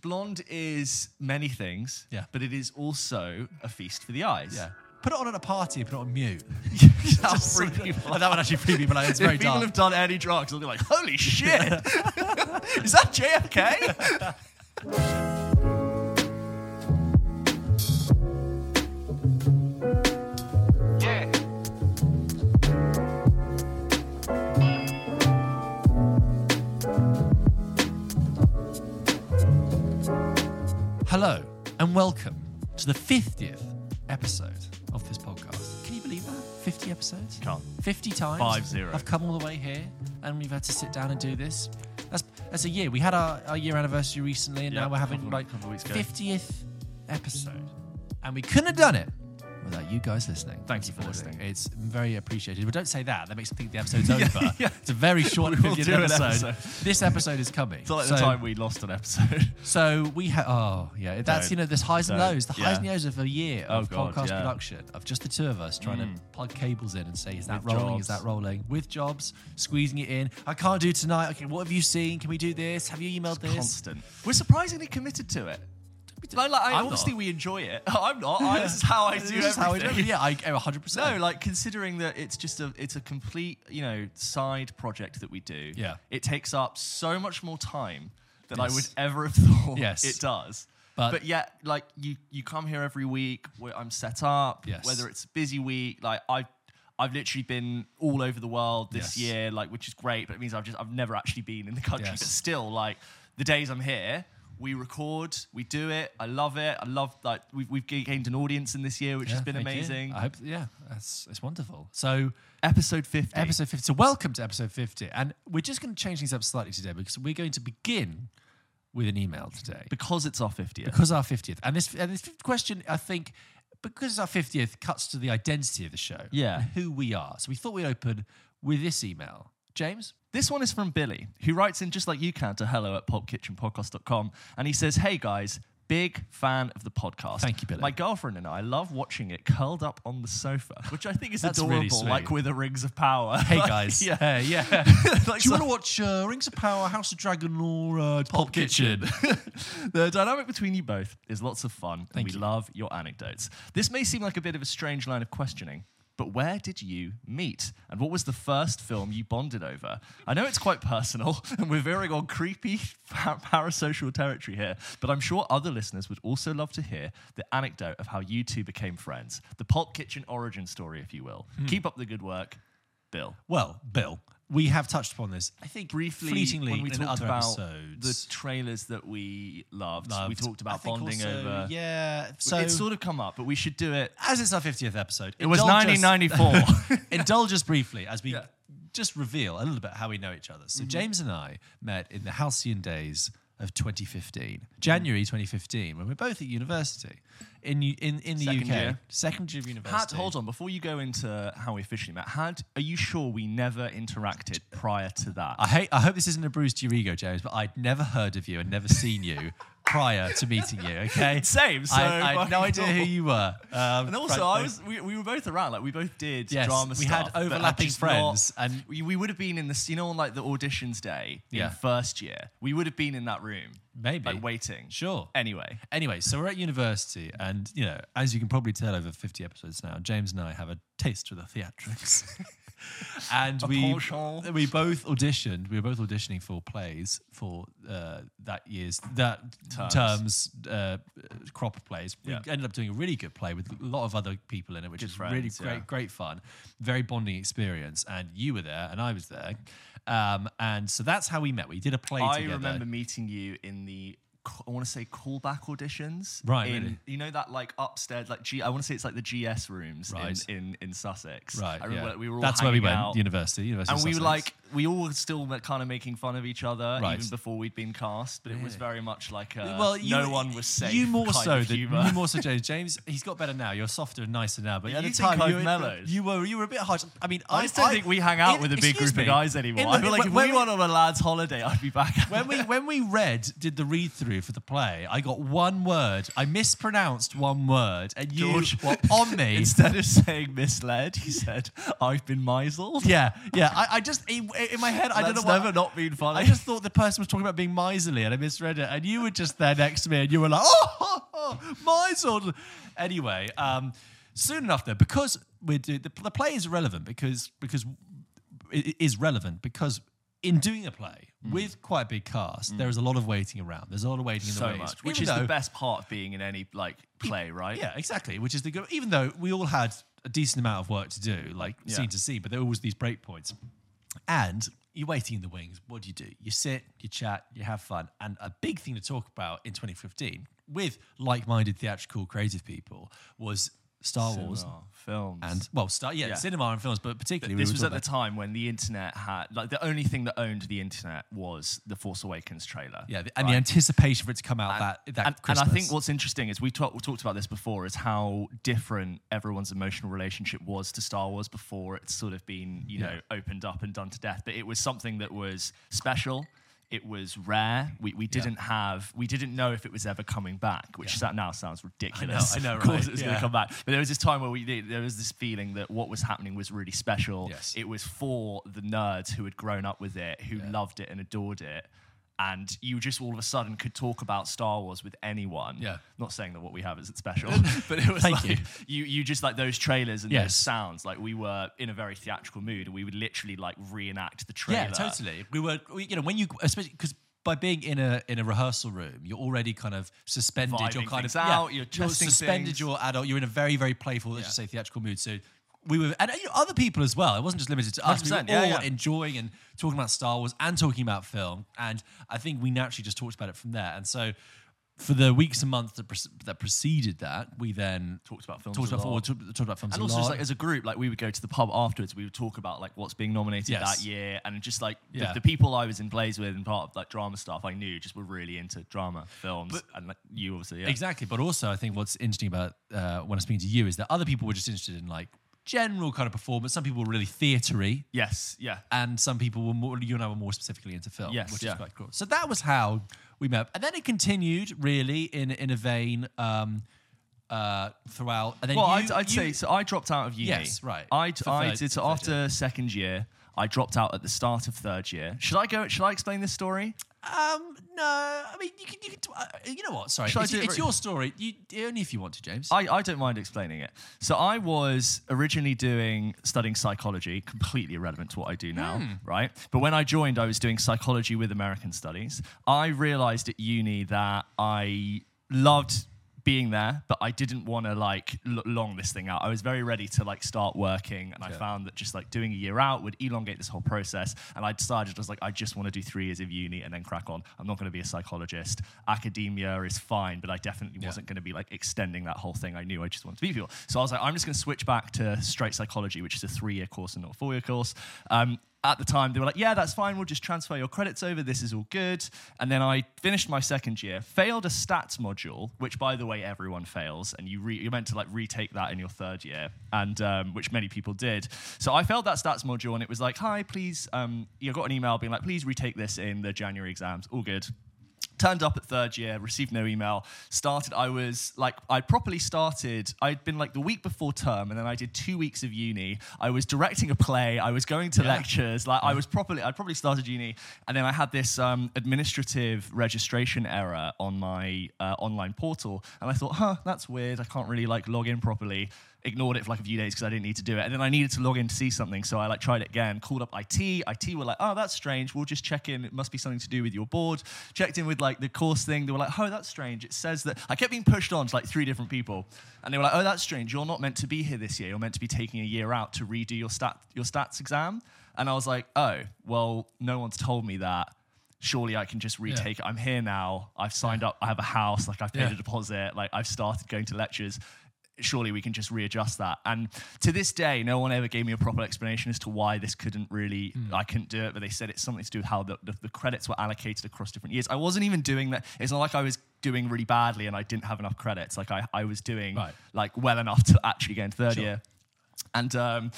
blonde is many things. Yeah. But it is also a feast for the eyes. Yeah. Put it on at a party put it on mute. That'll Just freak sort of- people that would actually freak people out. It's very if people dark. have done any drugs, they'll be like, "Holy shit! is that JFK?" Hello and welcome to the 50th episode of this podcast. Can you believe that? 50 episodes? Can't. 50 times. Five zero. I've come all the way here and we've had to sit down and do this. That's that's a year. We had our, our year anniversary recently and Yeah, now we're having couple- like couple weeks ago. 50th episode. And we couldn't have done it without you guys listening. Thank you for listening. It's very appreciated. But don't say that. That makes me think the episode's over. yeah. It's a very short We will 50th do an episode. episode. This episode is coming. It's not like So- the time we lost an episode. so we have, oh yeah, that's you know, there's highs and lows, the Yeah. highs and lows of a year Oh, of God, podcast production of just the two of us trying Mm. to plug cables in and say, is that With rolling? Is that rolling? With jobs, squeezing it in. I can't do tonight. Okay, what have you seen? Can we do this? Have you emailed this? Constant. We're surprisingly committed to it. Like, like, I, I'm obviously, not. we enjoy it. I'm not. I, this is how I do This is how I do everything. Yeah, I 100. percent No, like considering that it's just a it's a complete you know side project that we do. Yeah. it takes up so much more time than I would ever have thought. Yes. it does. But- But, yet, like you you come here every week. Where I'm set up. Yes. Whether it's a busy week, like I. I've literally been all over the world this Yes. year, like which is great, but it means I've just I've never actually been in the country. Yes. But still, like the days I'm here, we record, we do it. I love it. I love like we've we've gained an audience in this year, which has been thank you. amazing. I hope. Yeah, that's it's wonderful. So Episode fifty. episode 50. So welcome to episode 50, and we're just going to change things up slightly today because we're going to begin with an email today. because it's our 50th. because our 50th and this and this question i think because our 50th cuts to the identity of the show Yeah. and who we are so we thought we'd open with this email james This one is from Billy, who writes in just like you can to hello at popkitchenpodcast.com. And he says, Hey guys, big fan of the podcast. Thank you, Billy. My girlfriend and I love watching it curled up on the sofa, which I think is That's adorable, really sweet. like with the Rings of Power. hey Like, guys yeah. yeah Like do you so- want to watch uh, rings of power house of dragon or uh, pop, kitchen, the dynamic between you both is lots of fun, Thank and we you. love your anecdotes. This may seem like a bit of a strange line of questioning, but where did you meet? And what was the first film you bonded over? I know it's quite personal, and we're veering on creepy parasocial territory here, but I'm sure other listeners would also love to hear the anecdote of how you two became friends. The Pop Kitchen origin story, if you will. Hmm. Keep up the good work, Bill. well bill we have touched upon this i think briefly fleetingly when we in talked other about episodes the trailers that we loved. We talked about bonding also, over. yeah so it's sort of come up, but we should do it. as it's our 50th episode It was 1994. indulge us briefly as we Yeah. just reveal a little bit how we know each other. So mm-hmm. James and I met in the halcyon days of 2015, mm. January 2015, when we're both at university in in in the Second UK, year. second year of university. Had, hold on, before you go into how we officially met, had are you sure we never interacted prior to that? I hate. I hope this isn't a bruise to your ego, James, but I'd never heard of you and never seen you prior to meeting you. Okay, Same, so I, I had no idea who you were. Um, and also, I was we, we were both around. Like we both did Yes, drama we stuff. had overlapping friends, not- and- we, we would have been in this. You know, on like the auditions day Yeah. in first year, we would have been in that room, Maybe. like waiting. Sure. Anyway, Anyway, so we're at university, and you know, as you can probably tell over 50 episodes now, James and I have a taste for the theatrics. and we penchant. we both auditioned. We were both auditioning for plays for uh, that year's that Terms. terms, uh, crop of plays. We Yeah. ended up doing a really good play with a lot of other people in it, which Good is really friends, great, great fun, very bonding experience. And you were there, and I was there, um, and so that's how we met. We did a play I together. remember meeting you in the I want to say callback auditions. Right, In, really? You know that like upstairs, like G. I want to say it's like the GS rooms Right. in, in in Sussex. Right, I remember yeah. we were all That's where we went, out, university, University and we were like we all were still kind of making fun of each other Right. even before we'd been cast. But it was very much like a, well, you, no one was safe. You more so than you more so, James. James, he's got better now. You're softer and nicer now. But You at the time, you, were, you were you were a bit harsh. I mean, I just don't think we hang out in- with a big group me, of guys anymore. I feel like when- if we went on a lads' holiday, I'd be back. when we when we read did the read through for the play, I got one word. I mispronounced one word, and you George- were on me. Instead of saying misled, he said, I've been misled. yeah, yeah. I, I just in, in my head, I don't That's know. What, never not been funny. I just thought the person was talking about being miserly, and I misread it. And you were just there next to me, and you were like, "Oh, oh, oh miserly." Anyway, um, soon enough, though, because we're do, the, the play is relevant because because it is relevant because in doing a play mm. with quite a big cast, mm. there is a lot of waiting around. There's a lot of waiting in the so wings, much, which is though- the best part of being in any like play, right? yeah, exactly. Which is the go. Even though we all had a decent amount of work to do, like Yeah. scene to scene, but there were always these break points. And you're waiting in the wings. What do you do? You sit, you chat, you have fun. And a big thing to talk about in 2015 with like-minded theatrical creative people was Star Wars Cinema, films, and well, Star yeah, Yeah. cinema and films, but particularly we this were was at talking the time when the internet had like the only thing that owned the internet was the Force Awakens trailer. yeah, the- and the right? anticipation for it to come out that that and, and Christmas. I think what's interesting is we, talk, we talked about this before is how different everyone's emotional relationship was to Star Wars before it's sort of been you know opened up and done to death. But it was something that was special. It was rare. We, we didn't have we didn't know if it was ever coming back, which sa- now sounds ridiculous. I know, of course right? it was going to come back. But there was this time where we there was this feeling that what was happening was really special. Yes. It was for the nerds who had grown up with it, who loved it and adored it. And you just all of a sudden could talk about Star Wars with anyone. Yeah. Not saying that what we have isn't special, but it was Thank like you. you. you just like those trailers and Yes. those sounds. Like we were in a very theatrical mood, and we would literally like reenact the trailer. Yeah, totally. We were, we, you know, when you, especially because by being in a in a rehearsal room, you're already kind of suspended. you're kind things of out, you're testing suspended. things. You're adult. You're in a very very playful, let's just say, theatrical mood. So. We were, and you know, other people as well. It wasn't just limited to us. We were 100%, yeah, all yeah. enjoying and talking about Star Wars and talking about film. And I think we naturally just talked about it from there. And so, for the weeks and months that, pre- that preceded that, we then Talked about films talked about, lot. talked, talked about films and also like as a group, like we would go to the pub afterwards. We would talk about like what's being nominated Yes. that year, and just like the- Yeah. the, people I was in plays with and part of like drama stuff, I knew just were really into drama films, But- and like, you obviously, yeah. Exactly, but also I think what's interesting about uh, when I'm speaking to you is that other people were just interested in like general kind of performance. Some people were really theatery, Yes, yeah. and some people were more. You and I were more specifically into film, Yes, which yeah. is quite cool. So that was how we met, and then it continued really in in a vein um, uh, throughout. And then Well, you, I'd, I'd you- say so. I dropped out of uni. Yes, right. I For I third- did so third after second year. I dropped out at the start of third year. Should I go? Should I explain this story? um, no, I mean you can. You, can, uh, you know what? Sorry, Shall I it's, do it it's your story. You only if you want to, James. I, I don't mind explaining it. So I was originally doing studying psychology, completely irrelevant to what I do now, right? But when I joined, I was doing psychology with American studies. I realized at uni that I loved being there, but I didn't want to like l- long this thing out. I was very ready to like start working, and I found that just like doing a year out would elongate this whole process. And I decided I was like, I just want to do three years of uni and then crack on. I'm not going to be a psychologist. Academia is fine, but I definitely wasn't going to be like extending that whole thing. I knew I just wanted to be people. So I was like, I'm just going to switch back to straight psychology, which is a three year course and not a four year course. Um, at the time, they were like, yeah, that's fine. We'll just transfer your credits over. This is all good. And then I finished my second year, failed a stats module, which, by the way, everyone fails. And you re- you're meant to like retake that in your third year, and um, which many people did. So I failed that stats module, and it was like, hi, please, um, you got an email being like, please retake this in the January exams. All good turned up at third year received no email started i was like i properly started i'd been like the week before term and then i did two weeks of uni. I was directing a play i was going to lectures like i was properly i'd probably started uni. And then i had this um, administrative registration error on my uh, online portal. And i thought huh that's weird i can't really like log in properly ignored it for like a few days because I didn't need to do it. And then I needed to log in to see something. So I like tried it again, called up IT. IT were like, oh, that's strange. We'll just check in. It must be something to do with your board. Checked in with like the course thing. They were like, oh, that's strange. It says that I kept being pushed on to like three different people. And they were like, oh, that's strange. You're not meant to be here this year. You're meant to be taking a year out to redo your stat your stats exam. And I was like, oh, well, no one's told me that surely I can just retake it. I'm here now. I've signed up. I have a house. Like I've paid Yeah. a deposit. Like I've started going to lectures. Surely we can just readjust that. And to this day, no one ever gave me a proper explanation as to why this couldn't really, I couldn't do it. But they said it's something to do with how the, the, the credits were allocated across different years. I wasn't even doing that. It's not like I was doing really badly and I didn't have enough credits. Like I, I was doing Right. like well enough to actually get into third Sure. year and um,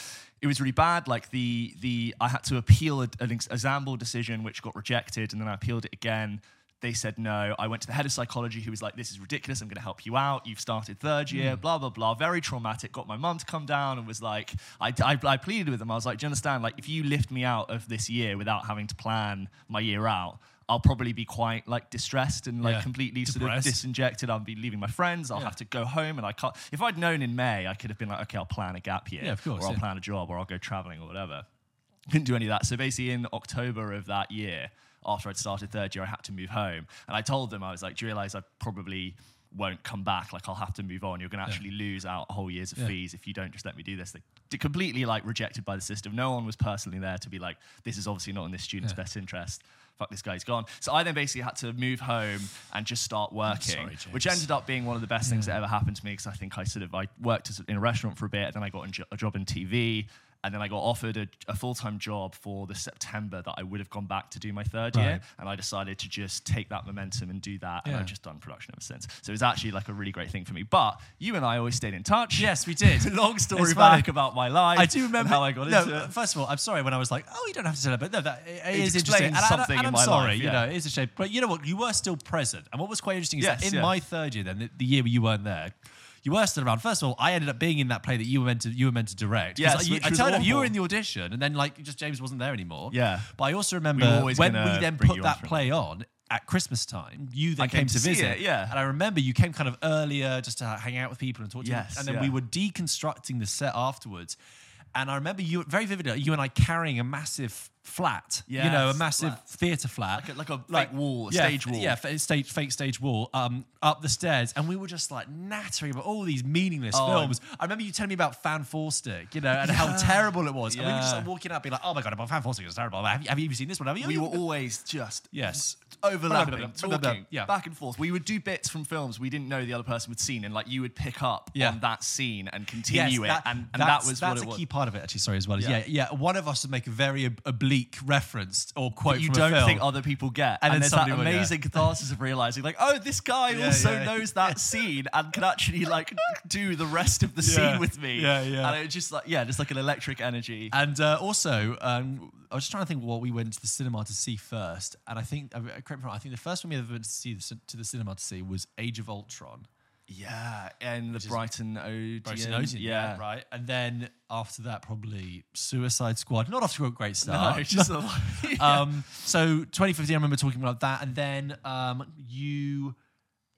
it was really bad. Like the the I had to appeal a, an ex- a Zambal decision which got rejected, and then I appealed it again. They said no. I went to the head of psychology who was like, This is ridiculous. I'm going to help you out. You've started third year, hmm. blah, blah, blah. Very traumatic. Got my mum to come down and was like, I, I, I pleaded with them. I was like, Do you understand? Like, if you lift me out of this year without having to plan my year out, I'll probably be quite like distressed and like Yeah. completely sort of disinjected. I'll be leaving my friends. I'll Yeah. have to go home and I can't. If I'd known in May, I could have been like, okay, I'll plan a gap year. Yeah, of course, Or I'll plan a job or I'll go traveling or whatever. Couldn't do any of that. So basically, in October of that year, after I'd started third year, I had to move home. And I told them, I was like, do you realize I probably won't come back? Like, I'll have to move on. You're going to actually lose out whole year's of Yeah. fees if you don't just let me do this. They completely like rejected by the system. No one was personally there to be like, this is obviously not in this student's Yeah. best interest. Fuck, this guy's gone. So I then basically had to move home and just start working, sorry, which ended up being one of the best things that ever happened to me because I think I sort of I worked as, in a restaurant for a bit, then I got a job in TV, and then I got offered a, a full time job for the September that I would have gone back to do my third year, and I decided to just take that momentum and do that, and I've just done production ever since. So it was actually like a really great thing for me. But you and I always stayed in touch. Yes, we did. Long story back about my life. I do remember how I got no, into it. First of all, I'm sorry when I was like, "Oh, you don't have to tell it," but no, that it, it It is interesting. And, something and in I'm my sorry, life, you know, it is a shame. But you know what? You were still present, and what was quite interesting is Yes, that in yeah. my third year, then the, the year you weren't there. You were still around. First of all, I ended up being in that play that you were meant to you were meant to direct. Yes, I, you, which I turned up, you were in the audition, and then like just James wasn't there anymore. Yeah. But I also remember We when we then put that play on at Christmas time. You then I came to, to visit. it, yeah. And I remember you came kind of earlier just to hang out with people and talk to Yes, them. And then yeah. we were deconstructing the set afterwards. And I remember you very vividly, you and I carrying a massive flat, you know, a massive theatre flat, Like a- like a fake wall, a yeah, stage wall. yeah, stage, fake stage wall, um, up the stairs, and we were just like nattering about all these meaningless Oh. films. I remember you telling me about Fant4stic, you know, and how terrible it was, and we were just Yeah. like walking out, being like, "Oh my god, Fant4stic is terrible. Have you, have you even seen this one? Have you?" we were always just Yes. overlapping, Blah, blah, blah, talking yeah. back and forth. We would do bits from films we didn't know the other person had seen, and like you would pick up Yeah. on that scene and continue Yes, it, and, and that was that's what it a was. key part of it. Actually, sorry as well. Yeah. Yeah. yeah, One of us would make a very ob- oblique reference or quote That you from don't film. think other people get, And and, then there's that somebody will, yeah. amazing catharsis of realizing, like, oh, this guy Yeah, also yeah. knows that scene and can actually like do the rest of the scene with me. Yeah, yeah. And it just like, yeah, just like an electric energy. And uh, also, um, I was just trying to think what we went to the cinema to see first. And I think, correct me if I'm wrong, I think the first one we ever went to see the, to the cinema to see was Age of Ultron. Yeah, and the Brighton Odeon. Brighton Odeon, yeah. right. And then after that, probably Suicide Squad. Not off to a great start. No, just a, um, so 2015, I remember talking about that, and then um, you,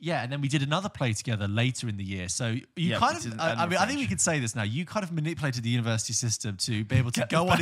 yeah, and then we did another play together later in the year. So you Yeah, kind of, I, I mean, I think we could say this now. You kind of manipulated the university system to be able to go on,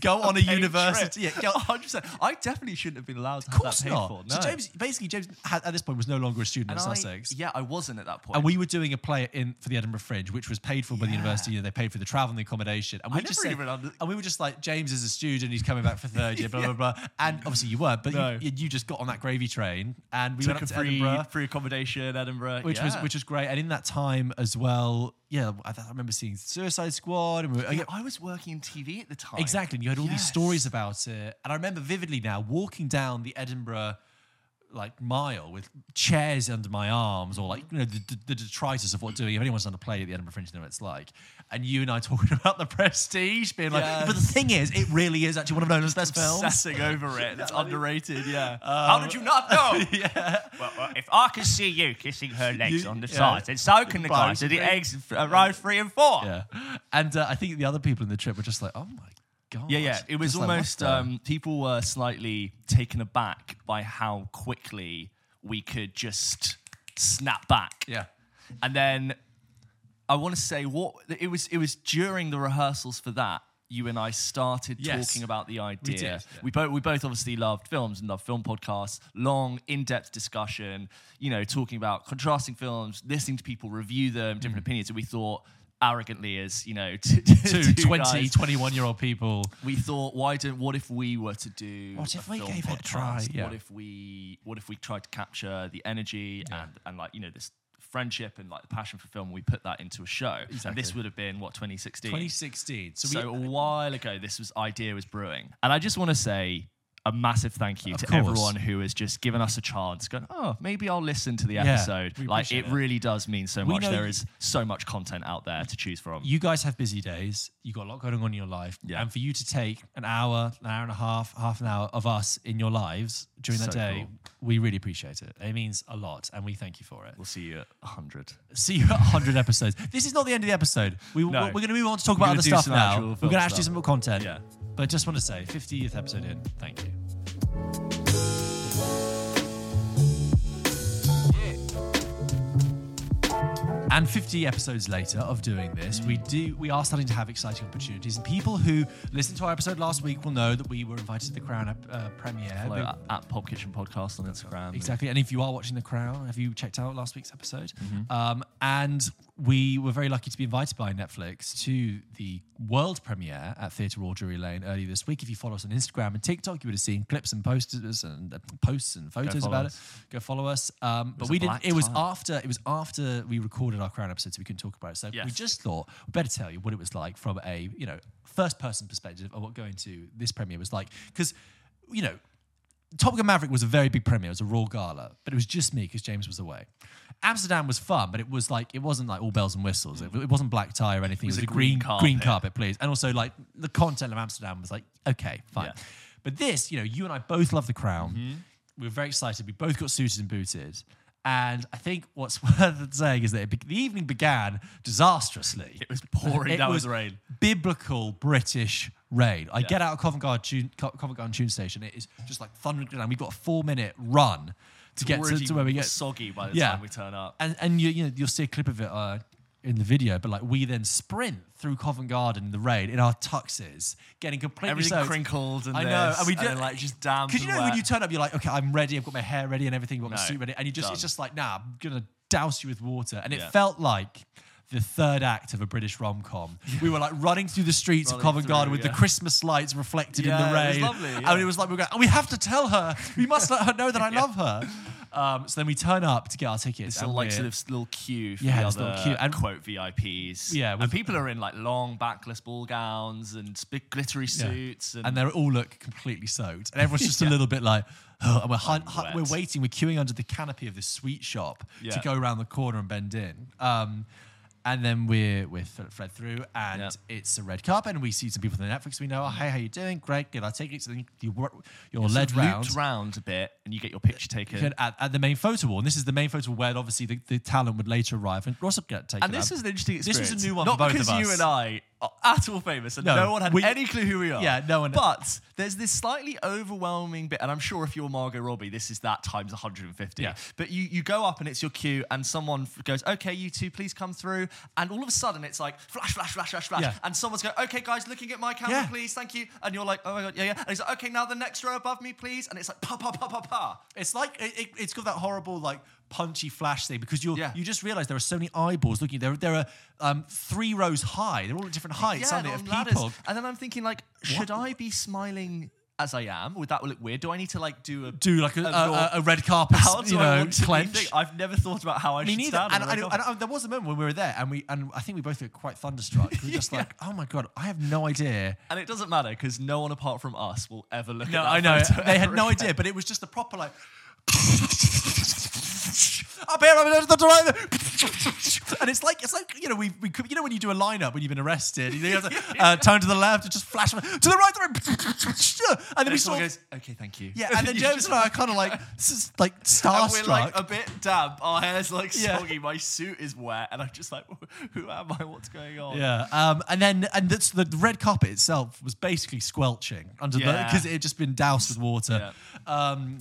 go on a university. Yeah, trip. go, 100%. I definitely shouldn't have been allowed to of have course that paid not. for. So James, basically, James had, at this point was no longer a student And at I- Sussex. yeah, I wasn't at that point. And we were doing a play in for the Edinburgh Fringe, which was paid for by the university. You know, they paid for the travel and the accommodation. And we I just said, under- and we were just like, James is a student, he's coming back for third year, blah blah blah. And obviously you weren't, but No. you, you just got on that gravy train, and we took went a up to free, Edinburgh, free accommodation, Edinburgh, which was which was great. And in that time as well, yeah, I, I remember seeing Suicide Squad. And we were, Yeah, I was working in TV at the time. Exactly. And you had all these stories about it. And I remember vividly now walking down the Edinburgh like mile with chairs under my arms or like you know the, the, detritus of what doing if anyone's done a play at the Edinburgh Fringe you know what it's like and you and I talking about the prestige being like but the thing is it really is actually one of Nolan's best films Obsessing over it. It's underrated, yeah. How did you not know? yeah Well, well, if I can see you kissing her legs You- on the yeah. side, then so can the guys at the eggs uh, row three and four. yeah and uh, I think the other people in the trip were just like oh my god Yeah, yeah. It was Just almost the- um, people were slightly taken aback by how quickly we could just snap back. yeah And then I want to say what it was. It was during the rehearsals for that you and I started Yes. talking about the idea. did, yeah. We both we both obviously loved films and loved film podcasts. Long, in-depth discussion. You know, talking about contrasting films, listening to people review them, different opinions. And we thought arrogantly as you know to, two two 20 guys, 21 year old people. We thought why don't what if we were to do What if we gave it a try? Yeah. what if we what if we tried to capture the energy and and like you know this friendship and like the passion for film we put that into a show? And this would have been what 2016 2016 so, so we a uh, while ago this was idea was brewing. And i just want to say a massive thank you Of to course. everyone who has just given us a chance. Going, oh, maybe I'll listen to the episode. we like it it. really does mean so We much. There you- is so much content out there to choose from. You guys have busy days. You got a lot going on in your life, Yeah. and for you to take an hour, an hour and a half, half an hour of us in your lives during that day, cool. we really appreciate it. It means a lot, and we thank you for it. we'll see you at 100. See you at 100 episodes. This is not the end of the episode. We, No. We're going to move on to talk We're about other stuff now. We're going to actually do some more content. Yeah. But just want to say, 50th episode in. Thank you. And 50 episodes later of doing this, we do we are starting to have exciting opportunities. And people who listened to our episode last week will know that we were invited to the Crown uh, premiere. Follow at, at Pop Kitchen Podcast on Instagram. Exactly. And if you are watching The Crown, have you checked out last week's episode? Mm-hmm. Um, and we were very lucky to be invited by Netflix to the world premiere at Theatre Royal Drury Lane earlier this week. If you follow us on Instagram and TikTok, you would have seen clips and posters and uh, posts and photos about us. it. Go follow us. Um, but we didn't. It was after. It was after we recorded our Crown episode, so we couldn't talk about it. So we just thought we better tell you what it was like from a you know first person perspective of what going to this premiere was like because you know Top Gun Maverick was a very big premiere. It was a raw gala, but it was just me because James was away. Amsterdam was fun, but it was like it wasn't like all bells and whistles. It, it wasn't black tie or anything. It was, a green green carpet. please. And also like the content of Amsterdam was like okay, fine. Yeah. But this, you know, you and I both love The Crown. Mm-hmm. We were very excited. We both got suited and booted. And I think what's worth saying is that it be- the evening began disastrously. It was pouring It down was rain. biblical British rain. I Yeah. get out of Covent Garden tune, Covent Garden tune station. It is just like thundering down. We've got a four minute run to get to, to where we get. soggy by the Yeah. time we turn up. And and you you know you'll see a clip of it uh, in the video. But like we then sprint through Covent Garden in the rain in our tuxes, getting completely Everything soaked. crinkled and I know, this, and we and like, just damp Because you know when you turn up, you're like, okay, I'm ready. I've got my hair ready and everything. I've got my suit ready, and you just it's just like, nah, I'm gonna douse you with water. And it Yeah. felt like the third act of a British rom com. We were like running through the streets Running of Covent Garden through, with the. Christmas lights reflected Yeah, in the it was rain. lovely, And it was like we were going, oh, we have to tell her. We must let her know that I love her. Um, so then we turn up to get our tickets. It's a like sort of little queue for Yeah, the this little other queue. And- quote VIPs. Yeah, and people are in like long backless ball gowns and big glittery Yeah. suits. And, and they all look completely soaked, and everyone's just a little bit like, oh, and we're, hun- hu- wet. we're waiting, we're queuing under the canopy of this sweet shop to go around the corner and bend in. Um, and then we're we're th- through, and Yeah. it's a red carpet, and we see some people from the Netflix we know. Oh, hey, how you doing? Great, get our tickets. And then you, you're sort led of round. round a bit, and you get your picture taken. At, at- at the main photo wall, and this is the main photo wall where obviously the, the talent would later arrive and also get taken. and this up. was an interesting This experience. was a new one Not because you and I at all famous, and No, no, one had we- any clue who we are. Yeah, no one- But there's this slightly overwhelming bit, and I'm sure if you're Margot Robbie, this is that times 150. Yeah. But you you go up and it's your cue, and someone goes, "Okay, you two, please come through," and all of a sudden it's like flash, flash, flash, flash, flash, Yeah. and someone's going, "Okay, guys, looking at my camera, Yeah. please, thank you," and you're like, "Oh my god, yeah, yeah," and he's like, "Okay, now the next row above me, please," and it's like, "Pa, pa, pa, pa, pa." It's like it, it, it's got that horrible like punchy flash thing because you Yeah. you just realize there are so many eyeballs looking. There there are um, three rows high. They're all at different heights, yeah, aren't they? Of ladders. people. And then I'm thinking, like, should I be smiling as I am? Would that look weird? Do I need to like do a Do like a, a a, a, red carpet, How you I know, want to be clench. I've never thought about how I Me should neither. And, on and, and, there was a moment when we were there, and we and I think we both were quite thunderstruck. We were just like, oh my god, I have no idea. And it doesn't matter because no one apart from us will ever look No, at that I know they had no idea, but it was just a proper like. Up here, up here, to the right there. and it's like it's like you know we, we you know when you do a lineup when you've been arrested, you have to uh, turn to the left, and just flash to the right, and then And we goes, okay, thank you. yeah, and then James and I are kind of like s- like And starstruck. we're like a bit damp. Our hair's like Yeah. soggy. My suit is wet, and I'm just like, who am I? What's going on? Yeah, um, and then and that's, the red carpet itself was basically squelching under the because it had just been doused with water. Um,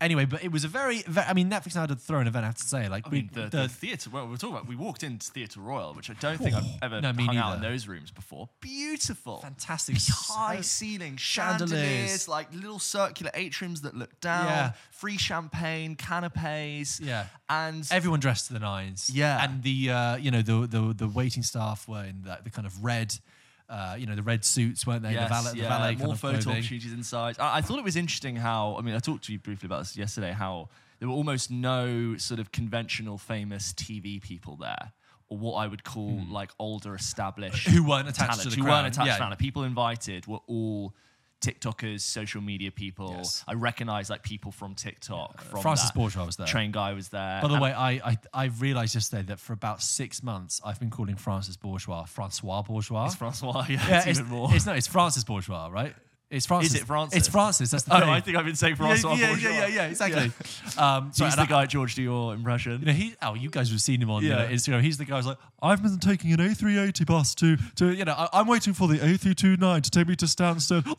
anyway, but it was a very, very I mean, Netflix now had a thrown event. I have to say, like I we, mean, the, the, theatre. Well, we're talking about. We walked into Theatre Royal, which I don't think I've ever No, me hung out in neither. those rooms before. Beautiful, fantastic high ceiling chandeliers. chandeliers, like little circular atriums that look down. Yeah. Free champagne, canapes. Yeah. and everyone dressed to the nines. Yeah. and the uh, you know the the the waiting staff were in the, the kind of red. Uh, you know the red suits, weren't they? Yes, the valet, the valet more photo clothing. opportunities inside. I, I thought it was interesting how. I mean, I talked to you briefly about this yesterday. How there were almost no sort of conventional famous TV people there, or what I would call like older established Hmm. Who weren't attached to talent, the who weren't attached yeah. to. The people invited were all TikTokers, social media people. Yes. I recognize like people from TikTok. From Francis. Bourgeois was there. Train guy was there. By the And- way, I, I I realized yesterday that for about six months I've been calling Francis Bourgeois Francois Bourgeois. it's Francois. Yeah, yeah, it's, it's, even more. it's no, it's Francis Bourgeois, right? It's Francis. it Francis? It's Francis. That's the oh, thing. I think I've been saying Francis. yeah, yeah, yeah, yeah, yeah, exactly. Um, sorry, He's the guy, George, do your impression. You know, he. Oh, you guys have seen him on Yeah. you know, Instagram. He's the guy who's like, I've been taking an A380 bus to, to you know, I, I'm waiting for the A329 to take me to Stansted.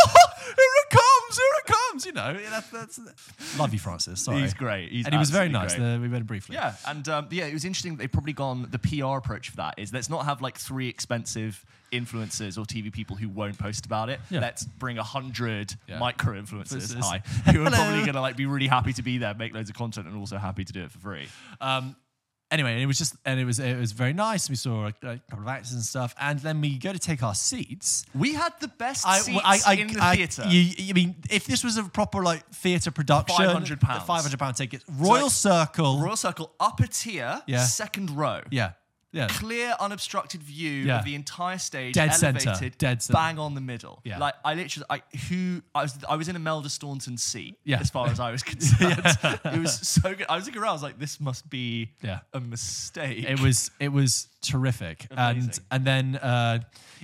Oh, here it comes, here it comes. You know, that's, that's love you, Francis. Sorry, He's great. He's and he was very nice. Uh, we met him briefly. Yeah, and um, yeah, it was interesting. They've probably gone the PR approach for that is let's not have like three expensive influencers or TV people who won't post about it. Yeah. Let's bring a hundred Yeah. micro influencers, Influencers. hi, who are probably gonna like be really happy to be there, make loads of content, and also happy to do it for free. Um, anyway, it was just, and it was, it was very nice. We saw a, a couple of actors and stuff, and then we go to take our seats. We had the best I, seats I, I, in the I- theatre. You, you mean if this was a proper like theatre production, £500. five hundred pound ticket, Royal like, Circle, Royal Circle, upper tier, Yeah. second row. yeah, yeah, Clear, unobstructed view Yeah. of the entire stage, Dead centre, elevated, dead centre. bang on the middle. Yeah. Like I literally, I who I was, I was in Imelda Staunton seat. Yeah. as far as I was concerned, it was so good. I was looking around, I was like, this must be Yeah. a mistake. It was it was terrific, and Amazing. and then uh,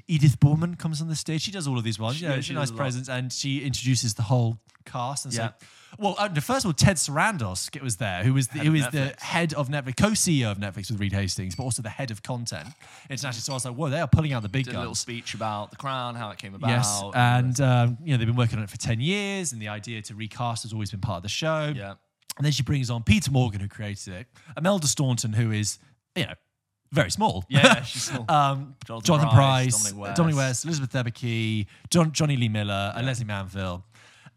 Edith Bowman comes on the stage. She does all of these ones. She- you know, yeah, she's she a nice does a lot. presence, and she introduces the whole cast. And Yeah. so, well, uh, first of all, Ted Sarandos was there, who was the, Head who of is the head of Netflix, co-CEO of Netflix with Reed Hastings, but also the head of content internationally. So I was like, whoa, they are pulling out the big did a little speech about the crown, how it came about. Yes, and um, you know they've been working on it for ten years, and the idea to recast has always been part of the show. yeah, And then she brings on Peter Morgan, who created it, Imelda Staunton, who is, you know, very small. yeah, yeah, she's small. um, Jonathan Jonathan, Pryce, Price, Dominic Dominic West. West, Elizabeth Debicki, John, Jonny Lee Miller, and Lesley Manville.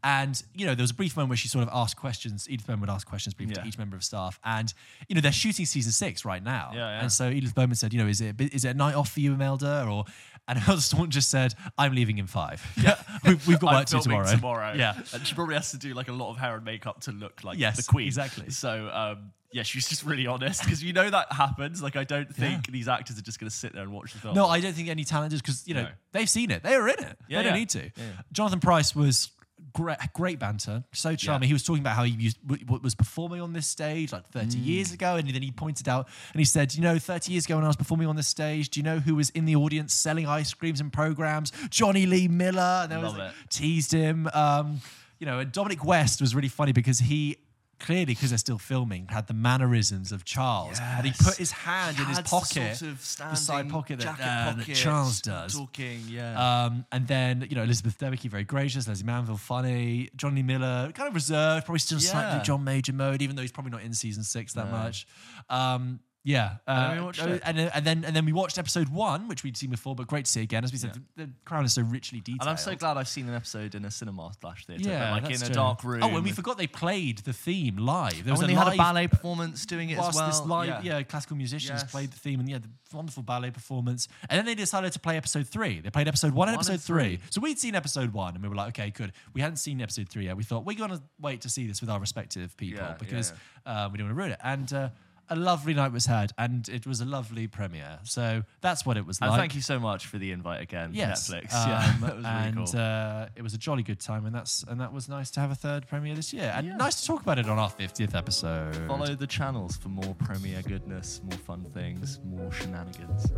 And, you know, there was a brief moment where she sort of asked questions. Edith Bowman would ask questions briefly Yeah. to each member of staff. And, you know, they're shooting season six right now. Yeah, yeah. And so Edith Bowman said, you know, is it, a it a night off for you, Imelda? Or, and Imelda Staunton just said, I'm leaving in five. Yeah. we've, we've got work to do tomorrow. tomorrow. Yeah. and she probably has to do like a lot of hair and makeup to look like Yes, the queen. exactly. So um, yeah, she's just really honest because you know that happens. Like I don't think these actors are just going to sit there and watch the film. No, I don't think any talent is because you know No. they've seen it. They were in it. Yeah, they don't yeah. need to. Yeah, yeah. Jonathan Pryce was great, great banter, so charming. He was talking about how he used, w- was performing on this stage like 30 Mm. years ago, and then he pointed out and he said, you know, 30 years ago when I was performing on this stage, do you know who was in the audience selling ice creams and programs? Jonny Lee Miller. And there was Love like, it. teased him. Um, you know, and Dominic West was really funny because he. Clearly, because they're still filming, had the mannerisms of Charles, and he put his hand in his pocket, sort of the side pocket that, uh, that Charles does. Talking, yeah. Um, and then, you know, Elizabeth Debicki, very gracious. Lesley Manville, funny. Jonny Miller, kind of reserved, probably still slightly John Major mode, even though he's probably not in season six that No. much. Um, yeah, uh, And then we watched it. and, then- and then and then we watched episode one, which we'd seen before, but great to see again. As we said, the, the crown is so richly detailed. and I'm so glad I've seen an episode in a cinema slash theatre, Yeah, like that's in a true. dark room. Oh, and we with- forgot they played the theme live. There and was when a they had a live ballet performance doing it as whilst well. this live, yeah. classical musicians Yes. played the theme, and yeah, the wonderful ballet performance. And then they decided to play episode three. They played episode one and One and episode three. three. So we'd seen episode one, and we were like, okay, good. We hadn't seen episode three yet. We thought we're going to wait to see this with our respective people Yeah, yeah, because Uh, we don't want to ruin it. And uh, a lovely night was had, and it was a lovely premiere. So that's what it was And like. thank you so much for the invite again, Yes, Netflix. um, yeah, that was really cool. uh, it was a jolly good time, and that's and that was nice to have a third premiere this year, and nice to talk about it on our fiftieth episode. Follow the channels for more premiere goodness, more fun things, more shenanigans.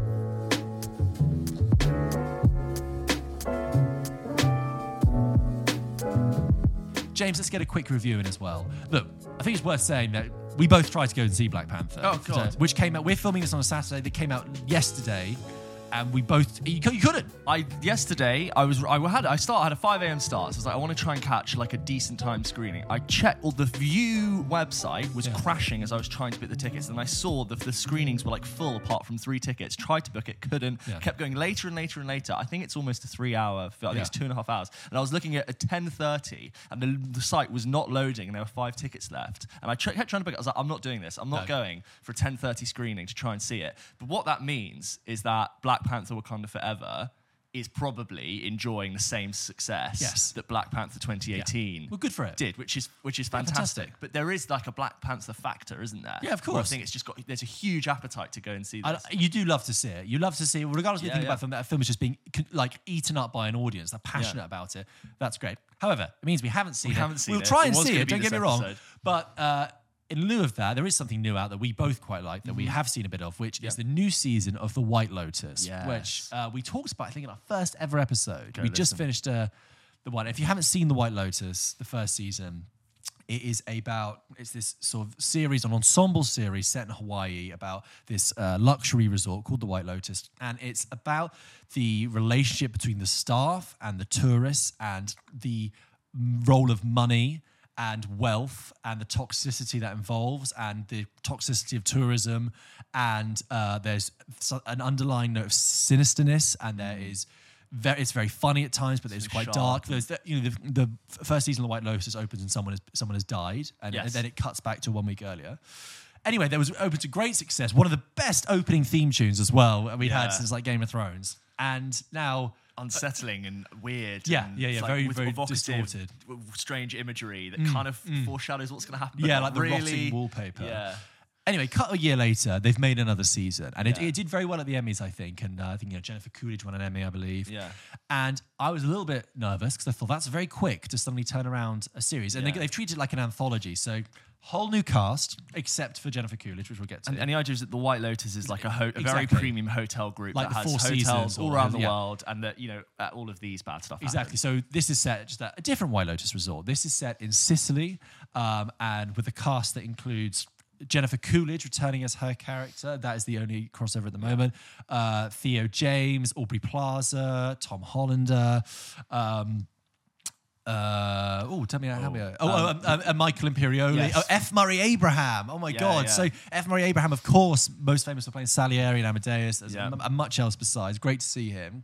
James, let's get a quick review in as well. Look, I think it's worth saying that we both tried to go and see Black Panther. Oh, God. Which came out, we're filming this on a Saturday, that came out yesterday, and we both, you, you couldn't. I yesterday I was I had I start I had a 5 a.m. start. So I was like I want to try and catch like a decent time screening. I checked well the Vue website was Yeah. crashing as I was trying to book the tickets, and I saw that the screenings were like full apart from three tickets. Tried to book it, couldn't. Yeah. Kept going later and later and later. I think it's almost a three hour. I think Yeah. it's two and a half hours. And I was looking at a 10:30, and the, the site was not loading, and there were five tickets left. And I kept trying to book. it. I was like I'm not doing this. I'm not No. going for a 10:30 screening to try and see it. But what that means is that Black Panther Wakanda Forever is probably enjoying the same success Yes. that Black Panther 2018 Well, good for it. did, which is which is fantastic. fantastic. But there is like a Black Panther factor, isn't there? Yeah, of Where I think it's just got there's a huge appetite to go and see I, this. you do love to see it. You love to see it, regardless of what you Yeah, think yeah. about film. That film is just being like eaten up by an audience. They're passionate about it. That's great. However, it means we haven't seen We it. haven't seen we'll it. try and see it. Don't get me wrong. But uh, in lieu of that, there is something new out that we both quite like that we Mm-hmm. have seen a bit of, which is the new season of The White Lotus, Yes. which uh, we talked about. I think in our first ever episode. Go we just finished uh, the one. If you haven't seen The White Lotus, the first season. It is about it's this sort of series, an ensemble series set in Hawaii about this uh, luxury resort called the White Lotus, and it's about the relationship between the staff and the tourists and the role of money and wealth and the toxicity that involves and the toxicity of tourism and uh, there's an underlying note of sinisterness and there is very, it's very funny at times, but it's So quite dark. There's the, you know the, the first season of The White Lotus opens and someone has someone has died, and, Yes. and then it cuts back to one week earlier. Anyway, there was open to great success. One of the best opening theme tunes as well we Yeah. had since like Game of Thrones, and now Unsettling and weird. Yeah, and yeah, yeah, it's very, with very distorted. strange imagery that kind of foreshadows what's going to happen. Yeah, like the rotting wallpaper. Yeah. Anyway, cut a year later, they've made another season, and it, Yeah. it did very well at the Emmys, I think. And uh, I think you know Jennifer Coolidge won an Emmy, I believe. Yeah. And I was a little bit nervous because I thought that's very quick to suddenly turn around a series, and Yeah. they, they've treated it like an anthology. So whole new cast, except for Jennifer Coolidge, which we'll get to. And, and the idea is that the White Lotus is like a, ho- a very premium hotel group Like that the has Four hotels all around the yeah. world, and that you know uh, all of these bad stuff. Exactly. happens. So this is set just at a different White Lotus resort. This is set in Sicily, um, and with a cast that includes Jennifer Coolidge returning as her character. That is the only crossover at the moment. Uh, Theo James, Aubrey Plaza, Tom Hollander. Um, uh, oh, tell me how we. Oh, oh um, um, uh, Michael Imperioli. Yes. Oh, F. Murray Abraham. Oh my Yeah, God. yeah. So F. Murray Abraham, of course, most famous for playing Salieri and Amadeus. Yeah. and much else besides. Great to see him.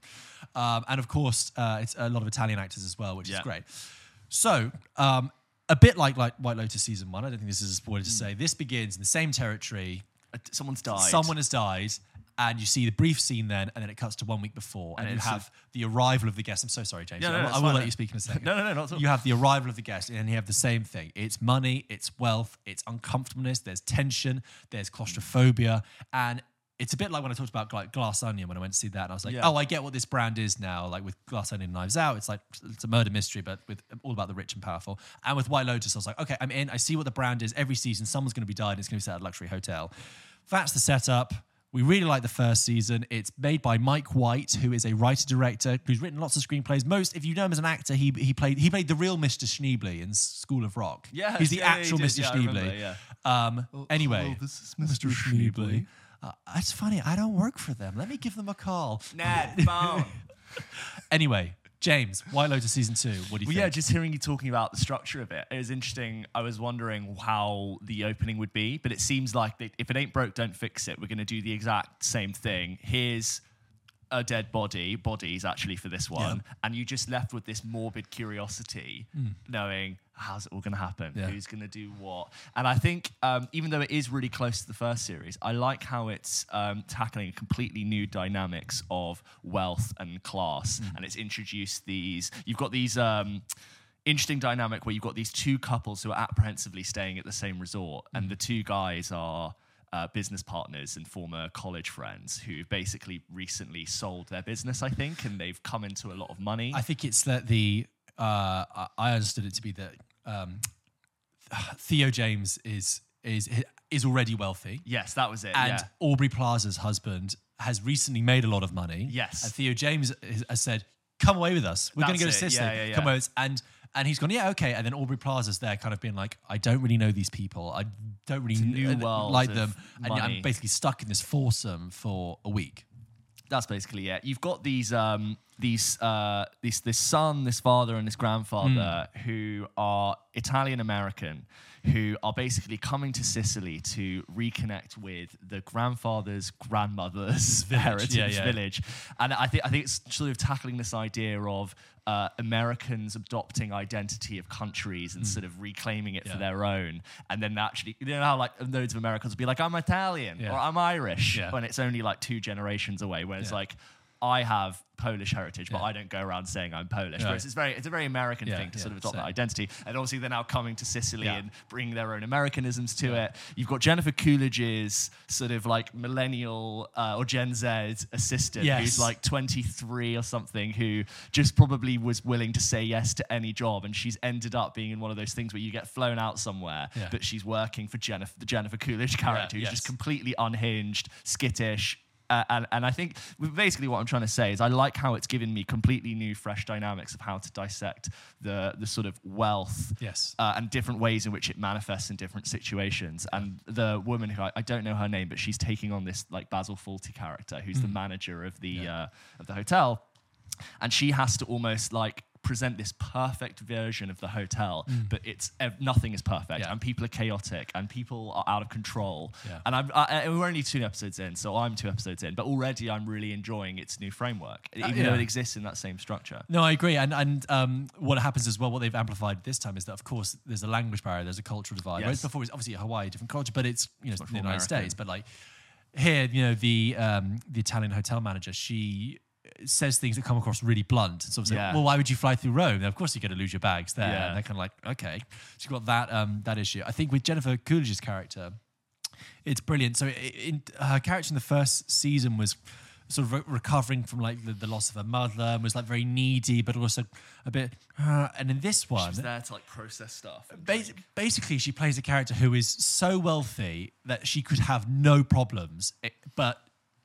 Um, and of course, uh, it's a lot of Italian actors as well, which is great. So, um, a bit like, like White Lotus season one, I don't think this is a spoiler to say. This begins in the same territory. Uh, someone's died. Someone has died, and you see the brief scene then, and then it cuts to one week before, and, And you have the arrival of the guest. I'm so sorry, James. No, I, no, will- I will let you speak in a second. No, no, no, not at all. You have the arrival of the guest, and you have the same thing. It's money, it's wealth, it's uncomfortableness, there's tension, there's claustrophobia, and it's a bit like when I talked about like Glass Onion when I went to see that, and I was like, Yeah. oh, I get what this brand is now. Like with Glass Onion, Knives Out, it's like it's a murder mystery, but with all about the rich and powerful. And with White Lotus, I was like, okay, I'm in. I see what the brand is. Every season, someone's going to be died. And it's going to be set at a luxury hotel. That's the setup. We really like the first season. It's made by Mike White, who is a writer director who's written lots of screenplays. Most, if you know him as an actor, he he played he played the real Mr. Schneebly in School of Rock. Yeah, he's the yeah, yeah, he actual. Mr. Yeah, Schneebly. yeah. Um, anyway, hello, this is Mr. Schneebly. Uh, that's funny. I don't work for them. Let me give them a call. Ned, phone. Anyway, James, White Lotus season two. What do you Well, yeah, just hearing you talking about the structure of it, it was interesting. I was wondering how the opening would be, but it seems like that if it ain't broke, don't fix it. We're going to do the exact same thing. Here's a dead body, bodies actually for this one, and you just left with this morbid curiosity, knowing how's it all going to happen, Hmm. Yeah. who's going to do what. And I think um, even though it is really close to the first series, I like how it's um, tackling completely new dynamics of wealth and class, Hmm. and it's introduced these. You've got these. Um, interesting dynamic where you've got these two couples who are apprehensively staying at the same resort, Hmm. and the two guys are uh, business partners and former college friends who basically recently sold their business, I think, and they've come into a lot of money. I think it's that the uh, I- understood it to be that um, Theo James is is is already wealthy, yes, that was it. and yeah. Aubrey Plaza's husband has recently made a lot of money. Yes. and Theo James has- said, "Come away with us. We're going to go to. Sicily. Yeah, yeah. Come with us." And and he's gone, "Yeah, okay." And then Aubrey Plaza's there, kind of being like, "I don't really know these people. I don't really new kn- world like of them, and money. I'm basically stuck in this foursome for a week." that's basically it. You've got these um these uh this this son, this father, and this grandfather Hmm. who are Italian American, who are basically coming to Sicily to reconnect with the grandfather's grandmother's heritage yeah, yeah. village, and I think I think it's sort of tackling this idea of. Uh, Americans adopting identity of countries and sort of reclaiming it for Hmm. Their own, and then actually, you know how like loads of Americans will be like, "I'm Italian" Yeah. or "I'm Irish," Yeah. when it's only like two generations away. Whereas Yeah. like I have Polish heritage, but Yeah. I don't go around saying I'm Polish. Right. Whereas it's very, it's a very American Yeah, thing to yeah, sort of adopt that identity. And obviously, they're now coming to Sicily and bringing their own Americanisms to it. You've got Jennifer Coolidge's sort of like millennial uh, or Gen Z assistant, Yes. who's like 23 or something, who just probably was willing to say yes to any job, and she's ended up being in one of those things where you get flown out somewhere, but she's working for Jennifer, the Jennifer Coolidge character, who's yes. just completely unhinged, skittish. Uh, and, and I think basically what I'm trying to say is I like how it's given me completely new, fresh dynamics of how to dissect the the sort of wealth Yes. uh, and different ways in which it manifests in different situations. And the woman who I, I don't know her name, but she's taking on this like Basil Fawlty character, who's the manager of the uh, of the hotel, and she has to almost like present this perfect version of the hotel, but it's nothing is perfect, Yeah. and people are chaotic, and people are out of control. Yeah. And I'm I, we're only two episodes in, so I'm two episodes in, but already I'm really enjoying its new framework, even yeah. though it exists in that same structure. No, I agree. And and um, what happens as well, what they've amplified this time is that, of course, there's a language barrier, there's a cultural divide. Whereas Yes. before, it was obviously Hawaii, different culture, but it's you know much the United American. States. But like here, you know, the um, the Italian hotel manager, she says things that come across really blunt. And sort of say, Yeah. well, why would you fly through Rome? Now, of course, you're going to lose your bags there. Yeah. And they're kind of like, okay, she's got that um, that issue. I think with Jennifer Coolidge's character, it's brilliant. So, i- in, her character in the first season was sort of re- recovering from like the, the loss of her mother and was like very needy, but also a bit. Uh, and in this one, She's there to like process stuff. Bas- basically, she plays a character who is so wealthy that she could have no problems, eh, but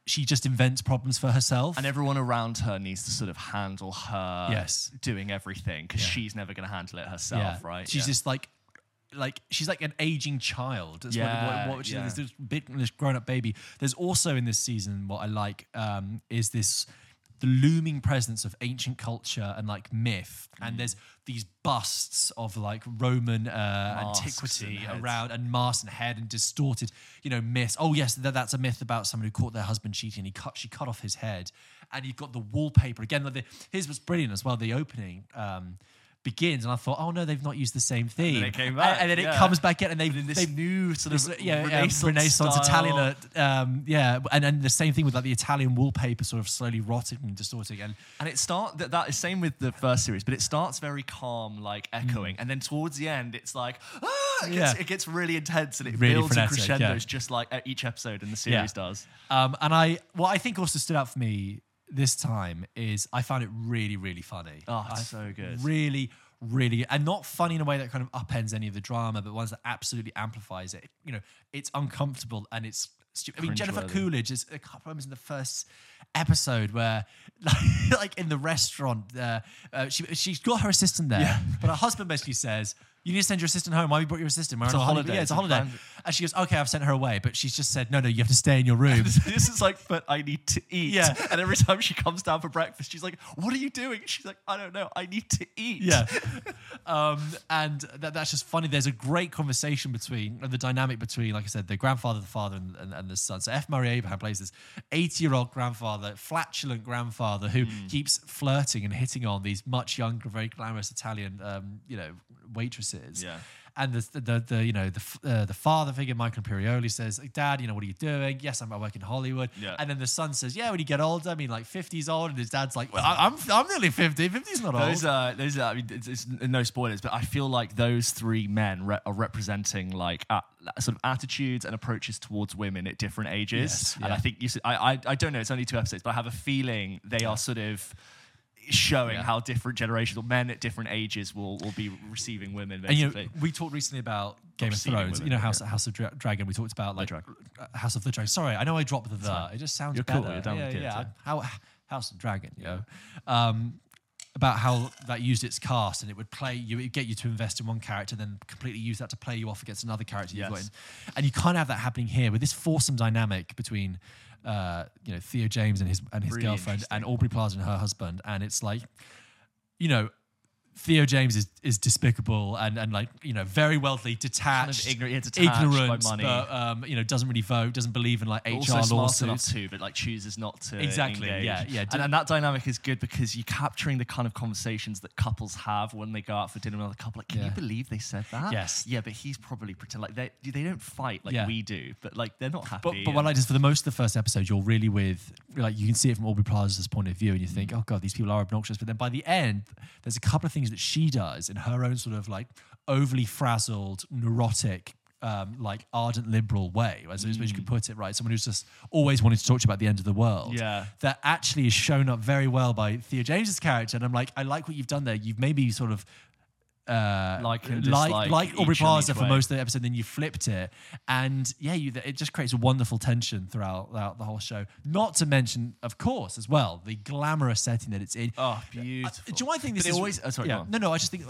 she just invents problems for herself. And everyone around her needs to sort of handle her Yes. doing everything because Yeah. she's never going to handle it herself, right? She's Yeah. just like, like she's like an aging child. That's Yeah, what, what, what she's yeah. this, this big, this grown-up baby. There's also in this season what I like um, is this the looming presence of ancient culture and like myth. Mm. And there's these busts of like Roman uh, antiquity and around and masks and head and distorted, you know, myths. Oh yes, that, that's a myth about someone who caught their husband cheating. He cut, she cut off his head, and you've got the wallpaper again. Like the, here's what's brilliant as well. The opening. Um, begins and I thought oh no they've not used the same theme it came And- back, and, then it comes back in and they've, in this they've new sort of yeah, Renaissance, um, Renaissance. Italian, uh, um, yeah, and and the same thing with like the Italian wallpaper sort of slowly rotting and distorting, and And it start that, that is same with the first series, but it starts very calm, like echoing, and then towards the end, it's like ah, it, gets, Mm. Yeah. it gets really intense and it Really builds and frenetic, crescendos, yeah. just like each episode in the series does. um, and I what I think also stood out for me this time is I found it really really funny. Oh, I- so good. really really and not funny in a way that kind of upends any of the drama but ones that absolutely amplifies it you know it's uncomfortable and it's stupid i mean jennifer coolidge is a couple of moments in the first episode where like in the restaurant uh, uh, she, she's got her assistant there but her husband basically says you need to send your assistant home. Why have you brought your assistant? We're It's on a holiday. Yeah, it's a holiday. And she goes, okay, I've sent her away. But she's just said, no, no, you have to stay in your room. this is like, but I need to eat. Yeah. And every time she comes down for breakfast, she's like, "What are you doing?" She's like, "I don't know. I need to eat." Yeah. um, and that, that's just funny. There's a great conversation between, the dynamic between, like I said, the grandfather, the father, and, and, and the son. So F. Murray Abraham plays this 80 year old grandfather, flatulent grandfather who keeps flirting and hitting on these much younger, very glamorous Italian, um, you know, waitresses. Yeah. And the, the, the you know the uh, the father figure Michael Imperioli says, "Dad, you know what are you doing? Yes, I'm I work in Hollywood." Yeah. And then the son says, "Yeah, when you get older, I mean like 50s old." And his dad's like, "Well, I- I'm I'm nearly 50. 50's not old." Those are those are. I mean, it's, it's no spoilers, but I feel like those three men re- are representing like uh, sort of attitudes and approaches towards women at different ages. Yes, And. I think you. I I don't know. It's only two episodes, but I have a feeling they are sort of showing Yeah. how different generations or men at different ages will will be receiving women. And you know, we talked recently about Game of Thrones. women, you know, yeah. House House of Dra- Dragon. We talked about like uh, House of the Dragon. Sorry, I know I dropped the the. It just sounds You're better. cool, you're down yeah, with kids, yeah. How House of Dragon, you know. Um, about how that used its cast and it would play you, it would get you to invest in one character, then completely use that to play you off against another character you've got in. And you kind of have that happening here with this foursome dynamic between, uh, you know, Theo James and his and his Really girlfriend, and. Aubrey Plaza and her husband, and it's like, you know, Theo James is, is despicable and, and like you know very wealthy, detached, ignorant- yeah, detached by money. but um, you know doesn't really vote, doesn't believe in like HR also smart enough too, but like chooses not to. Exactly, engage. yeah, yeah. And, and that dynamic is good because you're capturing the kind of conversations that couples have when they go out for dinner with another couple. Like, can Yeah. you believe they said that? Yes. Yeah, but he's probably pretend like they they don't fight like Yeah. we do, but like they're not happy. But, but what I like is for the most of the first episode, you're really with like you can see it from Aubrey Plaza's point of view, and you think, oh god, these people are obnoxious. But then by the end, there's a couple of things that she does in her own sort of like overly frazzled, neurotic. Um, like ardent liberal way, as, as you could put it, right? Someone who's just always wanted to talk to you about the end of the world. Yeah. that actually is shown up very well by Theo James's character, and I'm like, I like what you've done there. You've maybe sort of uh, Like and like dislike like Aubrey Plaza for way. most of the episode, then you flipped it, and yeah, you, it just creates a wonderful tension throughout, throughout the whole show. Not to mention, of course, as well, the glamorous setting that it's in. oh, Uh, beautiful. do you I think this But is? always- oh, sorry, yeah, no, no. I just think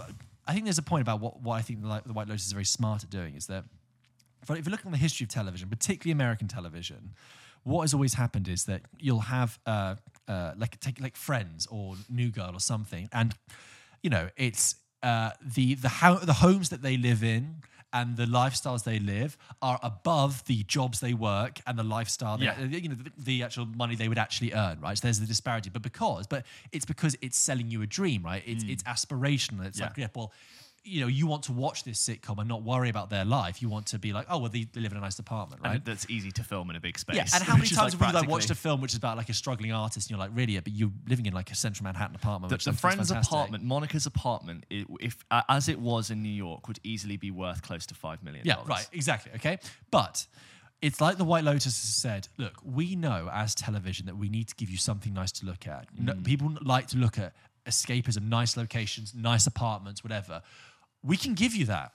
I think there's a point about what, what I think the, the White Lotus is very smart at doing is that if, if you're looking at the history of television, particularly American television, what has always happened is that you'll have uh, uh, like take like Friends or New Girl or something, and you know it's uh, the the how the homes that they live in. And the lifestyles they live are above the jobs they work and the lifestyle, they, Yeah. you know, the, the actual money they would actually earn, right? So there's the disparity. But because, but it's because it's selling you a dream, right? It's it's aspirational. It's like, Mm. Yeah. yeah, well, you know, you want to watch this sitcom and not worry about their life. You want to be like, oh, well, they, they live in a nice apartment, right? and that's easy to film in a big space. yeah, and how many times like, have you like watched a film which is about like a struggling artist and you're like, really? But you're living in like a central Manhattan apartment. the, which the friend's apartment, Monica's apartment, i if uh, as it was in New York, would easily be worth close to five million. Yeah, right, exactly. Okay. But it's like the White Lotus has said look, we know as television that we need to give you something nice to look at. No, Mm. people like to look at escapism, nice locations, nice apartments, whatever. We can give you that.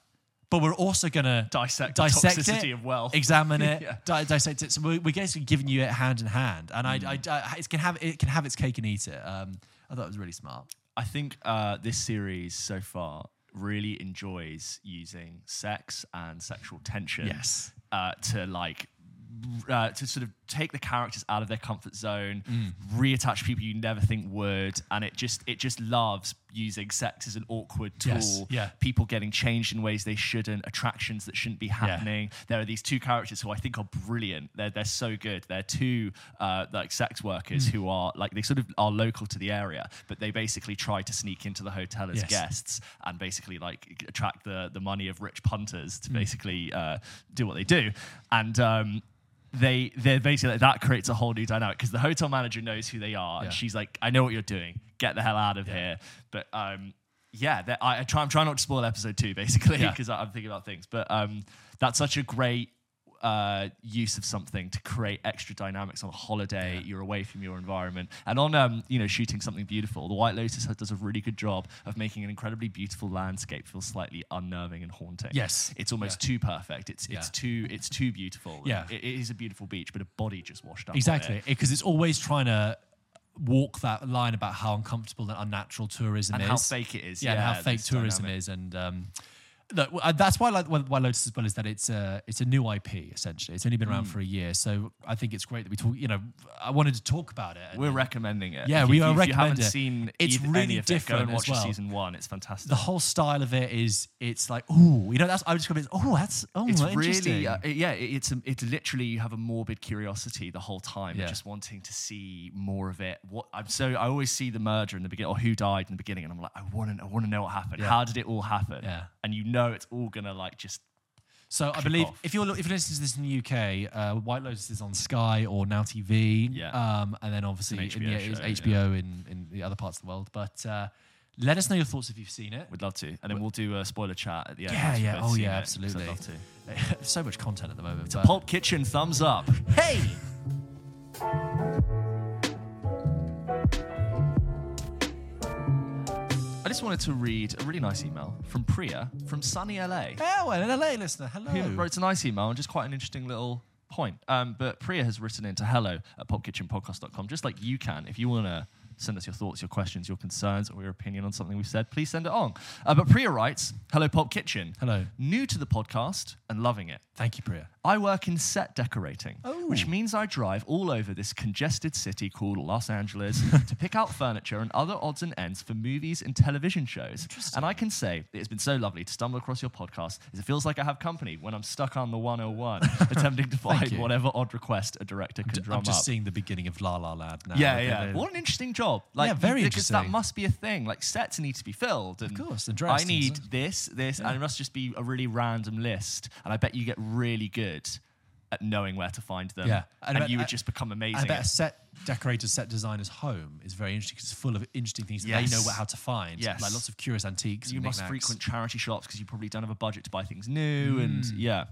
But we're also going to Dissect the toxicity of wealth. examine it, Yeah. di- dissect it. So we're, we're basically giving you it hand in hand, and I, Mm. I, I- it can have it can have its cake and eat it. Um, I thought it was really smart. I think uh, this series so far really enjoys using sex and sexual tension. Yes. Uh, to like. Uh, to sort of take the characters out of their comfort zone, Mm. reattach people you never think would, and it just it just loves using sex as an awkward tool. Yes, yeah. People getting changed in ways they shouldn't, attractions that shouldn't be happening. There are these two characters who I think are brilliant. They're they're so good. They're two uh, like sex workers Mm. who are like they sort of are local to the area, but they basically try to sneak into the hotel as Yes. guests and basically like attract the the money of rich punters Mm. to basically uh, do what they do. And um, they they're basically like, that creates a whole new dynamic because the hotel manager knows who they are Yeah. and she's like, I know what you're doing. Get the hell out of here. But um, yeah, that- I, I try. I'm trying not to spoil episode two basically Yeah. because I'm thinking about things. But um, that's such a great uh, use of something to create extra dynamics on a holiday. You're away from your environment, and on um, you know shooting something beautiful. The White Lotus does a really good job of making an incredibly beautiful landscape feel slightly unnerving and haunting. Yes. it's almost too perfect. It's it's Yeah. too it's too beautiful. Yeah. it, it is a beautiful beach, but a body just washed up. Exactly, it. because it's always trying to walk that line about how uncomfortable and unnatural tourism And is, how fake it is. Yeah, and how fake tourism dynamic. is, and um, look, uh, that's why I like why Lotus as well is that it's a it's a new IP essentially. It's only been Mm. around for a year, so I think it's great that we talk. You know, I wanted to talk about it. We're recommending it. Yeah, If we you, are if you haven't recommending it. seen It's either- really any of it, go different and watch well. season one. It's fantastic. the whole style of it is it's like oh, you know that's I would describe it as oh that's oh it's really uh, yeah it- it's a, it's literally you have a morbid curiosity the whole time Yeah. just wanting to see more of it what i'm so i always see the murder in the beginning or who died in the beginning and i'm like i want to i want to know what happened Yeah. how did it all happen Yeah. and you know it's all gonna like just So I believe off. if you're if you're listening to this in the UK, uh, White Lotus is on Sky or Now TV, Yeah. um, and then obviously in, HBO yeah, it's show, HBO in, in the other parts of the world. But uh, let us know your thoughts if you've seen it. We'd love to and then we'll do a spoiler chat at the end Yeah, yeah, oh yeah, it, 'cause I'd absolutely. love to so much content at the moment. It's but- Pop Kitchen thumbs up hey, just wanted to read a really nice email from priya from sunny la oh, an LA listener, hello. who wrote a nice email and just quite an interesting little point. Um, but Priya has written into hello at popkitchenpodcast.com, just like you can if you want to send us your thoughts, your questions, your concerns, or your opinion on something we've said, please send it on. Uh, but Priya writes, Hello, Pop Kitchen. Hello. New to the podcast and loving it. Thank you, Priya. I work in set decorating, Oh. which means I drive all over this congested city called Los Angeles to pick out furniture and other odds and ends for movies and television shows. And I can say it has been so lovely to stumble across your podcast as it feels like I have company when I'm stuck on the 101 attempting to find whatever odd request a director can drum up. I'm just up. seeing the beginning of La La Land now. yeah, yeah. What an interesting job. Like, Yeah, very because that must be a thing. Like sets need to be filled. And course, and I need this, this, and it must just be a really random list. And I bet you get really good at knowing where to find them. Yeah. And, And bet- you would I- just become amazing. I bet a set decorator's set designer's home is very interesting because it's full of interesting things that Yes. they know what, how to find. Yes. Like lots of curious antiques. you must frequent charity shops because you probably don't have a budget to buy things new and Mm. yeah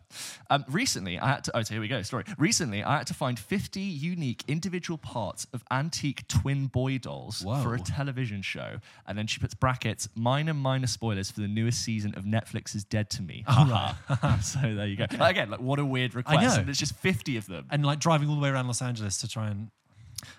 um, recently i had to oh so here we go story recently i had to find 50 unique individual parts of antique twin boy dolls for a television show and then she puts brackets minor minor spoilers for the newest season of netflix's dead to me Haha. so there you go again like what a weird request know. and there's just 50 of them And like driving all the way around Los Angeles to try and.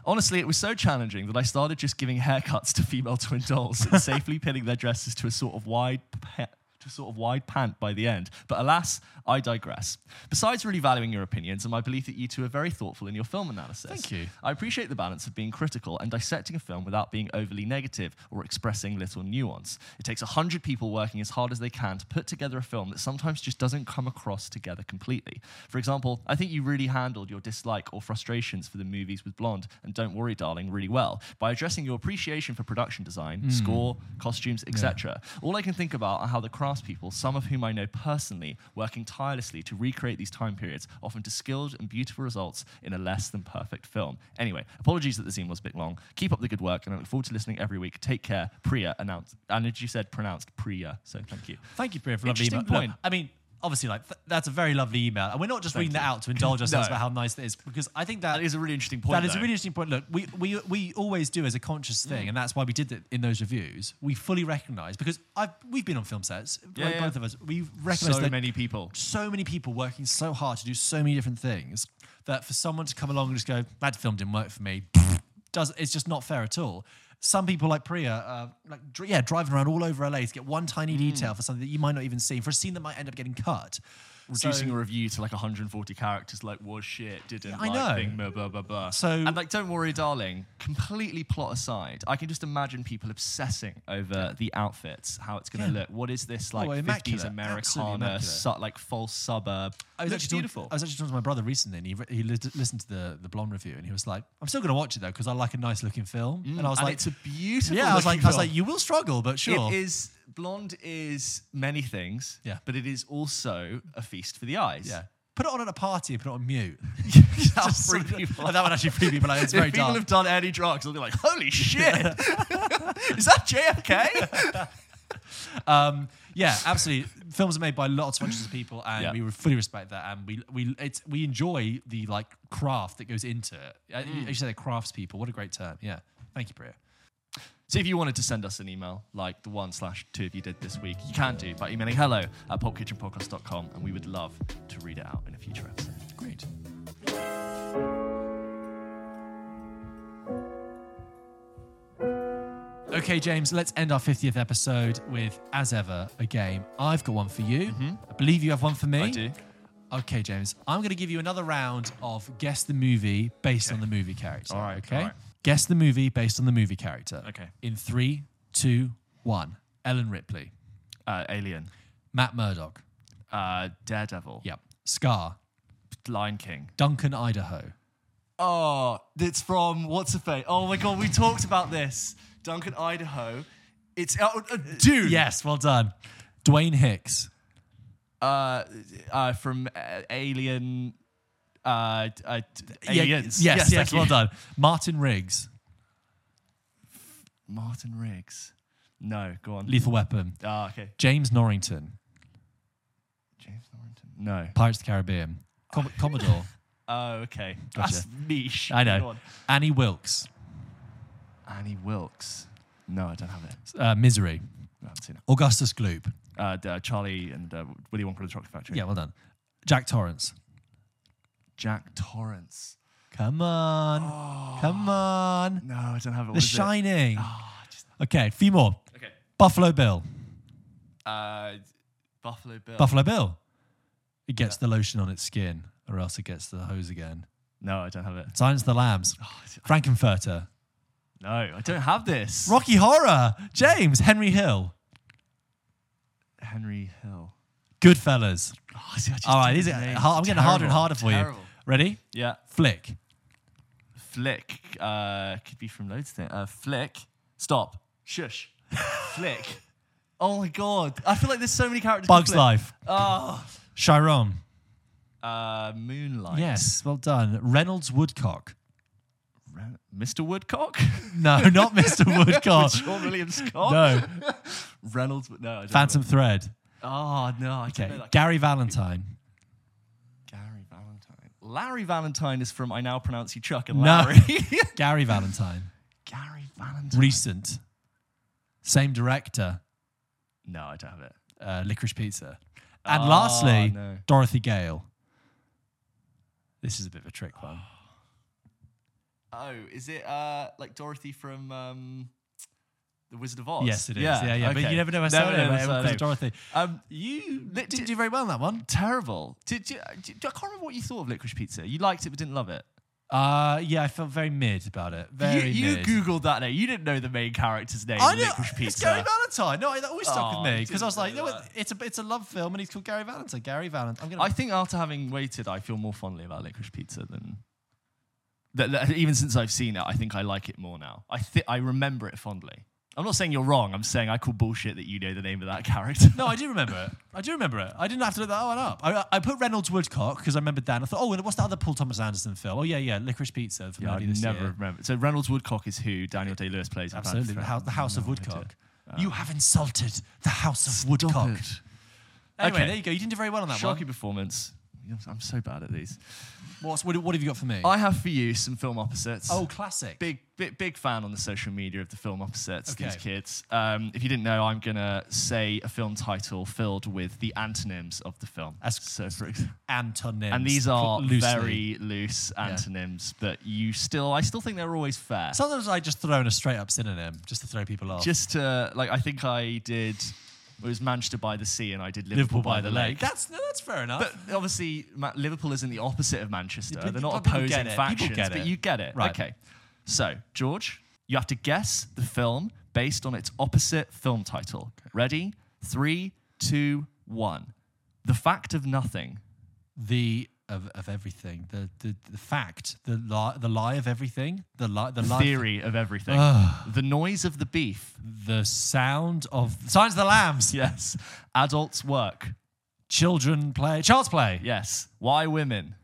Honestly, it was so challenging that I started just giving haircuts to female twin dolls and safely pinning their dresses to a sort of wide pa- to sort of wide pant by the end. But alas, I digress. Besides really valuing your opinions and my belief that you two are very thoughtful in your film analysis. Thank you. I appreciate the balance of being critical and dissecting a film without being overly negative or expressing little nuance. It takes a hundred people working as hard as they can to put together a film that sometimes just doesn't come across together completely. For example, I think you really handled your dislike or frustrations for the movies with Blonde and Don't Worry, Darling really well by addressing your appreciation for production design, hmm. score, costumes, etc. All I can think about are how the craftspeople, some of whom I know personally, working tirelessly to recreate these time periods, often to skilled and beautiful results in a less than perfect film. Anyway, apologies that the scene was a bit long. Keep up the good work, and I look forward to listening every week. Take care. Priya announced, and as you said, pronounced Priya. So thank you. Thank you, Priya, for lovely Interesting point. Look, I mean, obviously, like th- that's a very lovely email, and we're not just reading that out to indulge ourselves No. about how nice that is, because I think that That is a really interesting point. That is a really interesting point. Look, we, we, we always do as a conscious Mm. thing, and that's why we did it in those reviews. We fully recognise because I've we've been on film sets, Yeah, like yeah. both of us. We recognise so many people. so many people working so hard to do so many different things that for someone to come along and just go, that film didn't work for me, does it's just not fair at all. Some people like Priya, uh, like yeah, driving around all over LA to get one tiny Mm. detail for something that you might not even see, for a scene that might end up getting cut. Reducing So- a review to like 140 characters, like was shit, didn't I like know. thing, blah blah blah blah. So- and like, don't worry, darling. Completely plot aside, I can just imagine people obsessing over the outfits, how it's going to Yeah. look. What is this like Oh, 50s immaculate. Americana, su- like false suburb? I was, Looks actually beautiful. talking, I was actually talking to my brother recently, and he, re- he li- listened to the the blonde review, and he was like, "I'm still going to watch it though because I like a nice looking film." and I was Mm, and like, it's a beautiful. "Yeah," I was like, looking "I was like, you will struggle, but sure." It is blonde is many things, Yeah. but it is also a feast for the eyes. yeah, put it on at a party and put it on mute. That'll Just freak sort of- people that would actually freak people out. It's very if people dark. have done any drugs, they'll be like, "Holy shit! is that JFK?" Um, yeah, absolutely. Films are made by lots of hundreds of people, and Yeah. we fully respect that. And we we it's we enjoy the like craft that goes into it. Uh, Mm. You said it crafts people. What a great term. Yeah, thank you, Priya. So if you wanted to send us an email like the one slash two of you did this week, you can do by emailing hello at popkitchenpodcast.com and we would love to read it out in a future episode. Great. Okay, James, let's end our 50th episode with, as ever, a game. I've got one for you. I believe you have one for me. Mm-hmm. I do. Okay, James, I'm going to give you another round of guess the movie based on the movie character. All right, Okay. all right. Guess the movie based on the movie character. Okay. In three, two, one. Ellen Ripley, Uh, Alien, Matt Murdock. uh, Daredevil, Yep. Scar, Lion King. Duncan, Idaho. Oh, it's from what's a fate? Oh my god, we talked about this. Duncan, Idaho. It's uh, uh, Dune. Yes, well done. Dwayne Hicks. Uh, uh, from uh, Alien. Uh, uh, Yeah, yes, yes, thank well done. Martin Riggs, Martin Riggs. No, go on. Lethal Weapon. Ah, okay. James Norrington, James Norrington. No. Pirates of the Caribbean. Com- Commodore. Oh, okay. Gotcha. That's niche. I Go know. on. Annie Wilkes. Annie Wilkes. No, I don't have it. Uh, Misery. I haven't seen it. Augustus Gloop. Uh, d- uh, Charlie and uh, Willy Wonka and the Chocolate Factory. Yeah, well done. Jack Torrance. Jack Torrance. Come on. Ah, Come on. No, I don't have it. The Shining. Ah, okay, a few more. Okay. Buffalo Bill. Uh, Buffalo Bill. Buffalo Bill. It gets the lotion on its skin, or else it gets the hose again. no, I don't have it. Silence of the Lambs. Ah, Frank-N-Furter. No, I don't have this. Rocky Horror. James. Henry Hill. Henry Hill. Goodfellas. Oh, see, All right, these are. I'm getting harder and harder for terrible. you. Ready? Yeah. Flick. Flick. Uh, could be from loads of things. Uh, Flick. Stop. Shush. Flick. Oh my god. I feel like there's so many characters. called Bugs Flick. Life. Oh. Chiron. Uh, Moonlight. Yes, well done. Reynolds Woodcock. Re- Mr. Woodcock. No, not Mr. Woodcock. Seann William Scott. no, Reynolds. No. I don't Phantom know. Thread. Oh no. I don't Okay, know that. Gary Valentine. Larry Valentine is from I Now Pronounce You Chuck and No. Larry. Gary Valentine. Gary Valentine. Recent. Same director. no, I don't have it. Uh, Licorice Pizza. And Oh, lastly, no. Dorothy Gale. This is a bit of a trick one. Oh, is it uh like Dorothy from um The Wizard of Oz? Yes, it is. Yeah, yeah. But okay. you never know her Never surname. know her right? Because surname. Dorothy. Um, You didn't di- do very well in that one. terrible. Did, did, did- I can't remember what you thought of Licorice Pizza. You liked it but didn't love it. Uh, yeah, I felt very mid about it. Very you you googled that name. You didn't know the main character's name. I know. Licorice It's Pizza. Gary Valentine. No, that always stuck Oh, with me because I was like, no, that. it's a it's a love film and he's called Gary Valentine. Gary Valentine. I'm gonna. I think after having waited, I feel more fondly about Licorice Pizza than. That, that- even since I've seen it, I think I like it more now. I thi- I remember it fondly. I'm not saying you're wrong. I'm saying I call bullshit that you know the name of that character. no, I do remember it. I do remember it. I didn't have to look that one up. I, I put Reynolds Woodcock because I remember Dan. I thought, oh, and what's the other Paul Thomas Anderson film? Oh yeah, yeah, Licorice Pizza from Yeah, I this never year. remember. So Reynolds Woodcock is who Daniel Day Lewis plays. Absolutely, the house, the House of No idea. Woodcock. Uh, you have insulted the House of Woodcock. It. Anyway, Okay. there you go. You didn't do very well on that Shocking one. performance. I'm so bad at these. What's, what, what have you got for me? I have for you some film opposites. oh, classic. big, big, big fan on the social media of the film opposites. These Okay. kids. Um, if you didn't know, I'm gonna say a film title filled with the antonyms of the film. As- so, for Antonyms. and these are loosely. very loose antonyms, but you still, I still think they're always fair. Sometimes I just throw in a straight up synonym just to throw people off. Just to like, I think I did. It was Manchester by the Sea, and I did Liverpool, by, the lake. That's no, that's fair enough. But obviously, Ma- Liverpool isn't the opposite of Manchester. Yeah, They're not people opposing get it. People factions, get but it. you get it. Right. Okay. So, George, you have to guess the film based on its opposite film title. Ready? Three, two, one. The Fact of Nothing. the of, of everything, the, the the fact, the lie, the lie of everything, the lie, the lie, Theory of Everything. Ugh. the Noise of the Beef. the sound of signs of the lambs. Yes. Adults Work. Children play, child's play. Yes. Why Women.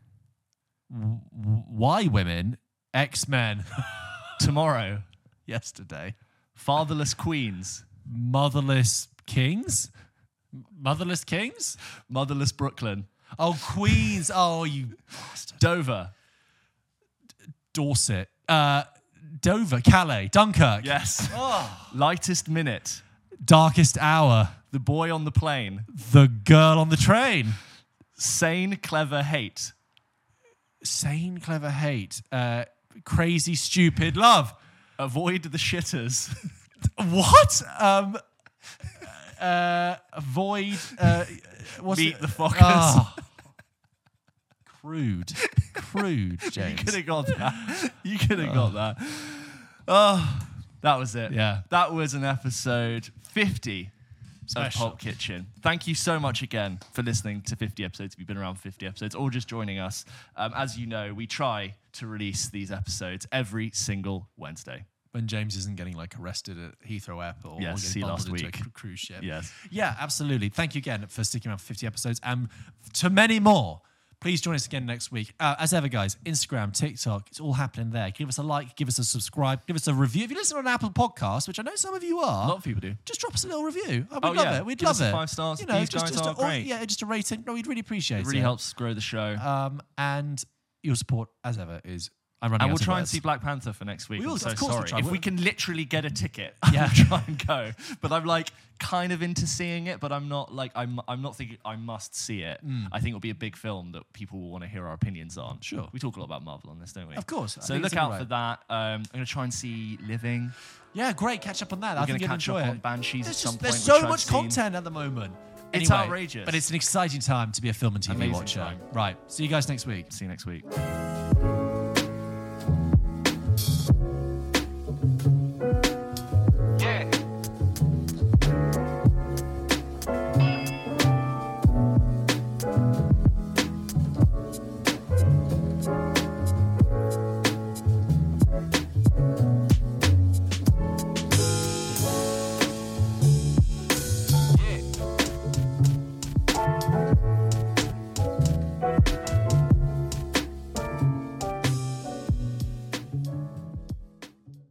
Why women? X Men. Tomorrow. Yesterday. Fatherless Queens. Motherless kings. Motherless kings. Motherless Brooklyn. Oh, Queens. Oh, you bastard. Dover. Dorset. Uh, Dover. Calais. Dunkirk. Yes. Oh. Lightest Minute. Darkest hour. The Boy on the Plane. The girl on the train. Sane, Clever Hate. Sane, clever hate. Uh, crazy, stupid love. Avoid the Shitters. What? Um, uh, avoid. Uh, what's Meet it? the Fockers. Ah. crude. Crude, You could have got that. You could have got that. Oh, that was it. Yeah. That was an episode 50 of Special. Pop Kitchen. Thank you so much again for listening to 50 episodes. If you've been around 50 episodes or just joining us. Um, as you know, we try to release these episodes every single Wednesday. When James isn't getting like arrested at Heathrow Airport or getting last into week. a cruise ship. Yes. Yeah, absolutely. Thank you again for sticking around for 50 episodes and to many more. Please join us again next week. Uh, as ever, guys, Instagram, TikTok, it's all happening there. Give us a like, give us a subscribe, give us a review. If you listen on Apple Podcasts, which I know some of you A are, lot of people do. just drop us a little review. Oh, we'd Oh, love yeah. it. We'd Give love it. five stars. You know, These just, guys just are a, great. yeah, just a rating. No, we'd really appreciate It it. really helps grow the show. Um, and your support, as ever, is I'm running And we'll of try and see Black Panther for next week. We I'm so of course we'll try. If We'll- can literally get a ticket, Yeah. we'll try and go. But I'm like kind of into seeing it, but I'm not like I'm I'm not thinking I must see it. I think it'll be a big film that people will want to hear our opinions on. Mm. Sure. We talk a lot about Marvel on this, don't we? Of course. So look out alright. for that. Um, I'm gonna try and see Living. Yeah, great. Catch up on that. I We're think gonna you'll catch enjoy up it. on Banshees There's, at some just, point. there's so much content at the moment. It's Anyway, outrageous. But it's an exciting time to be a film and TV Amazing watcher. time. Right. See you guys next week. See you next week.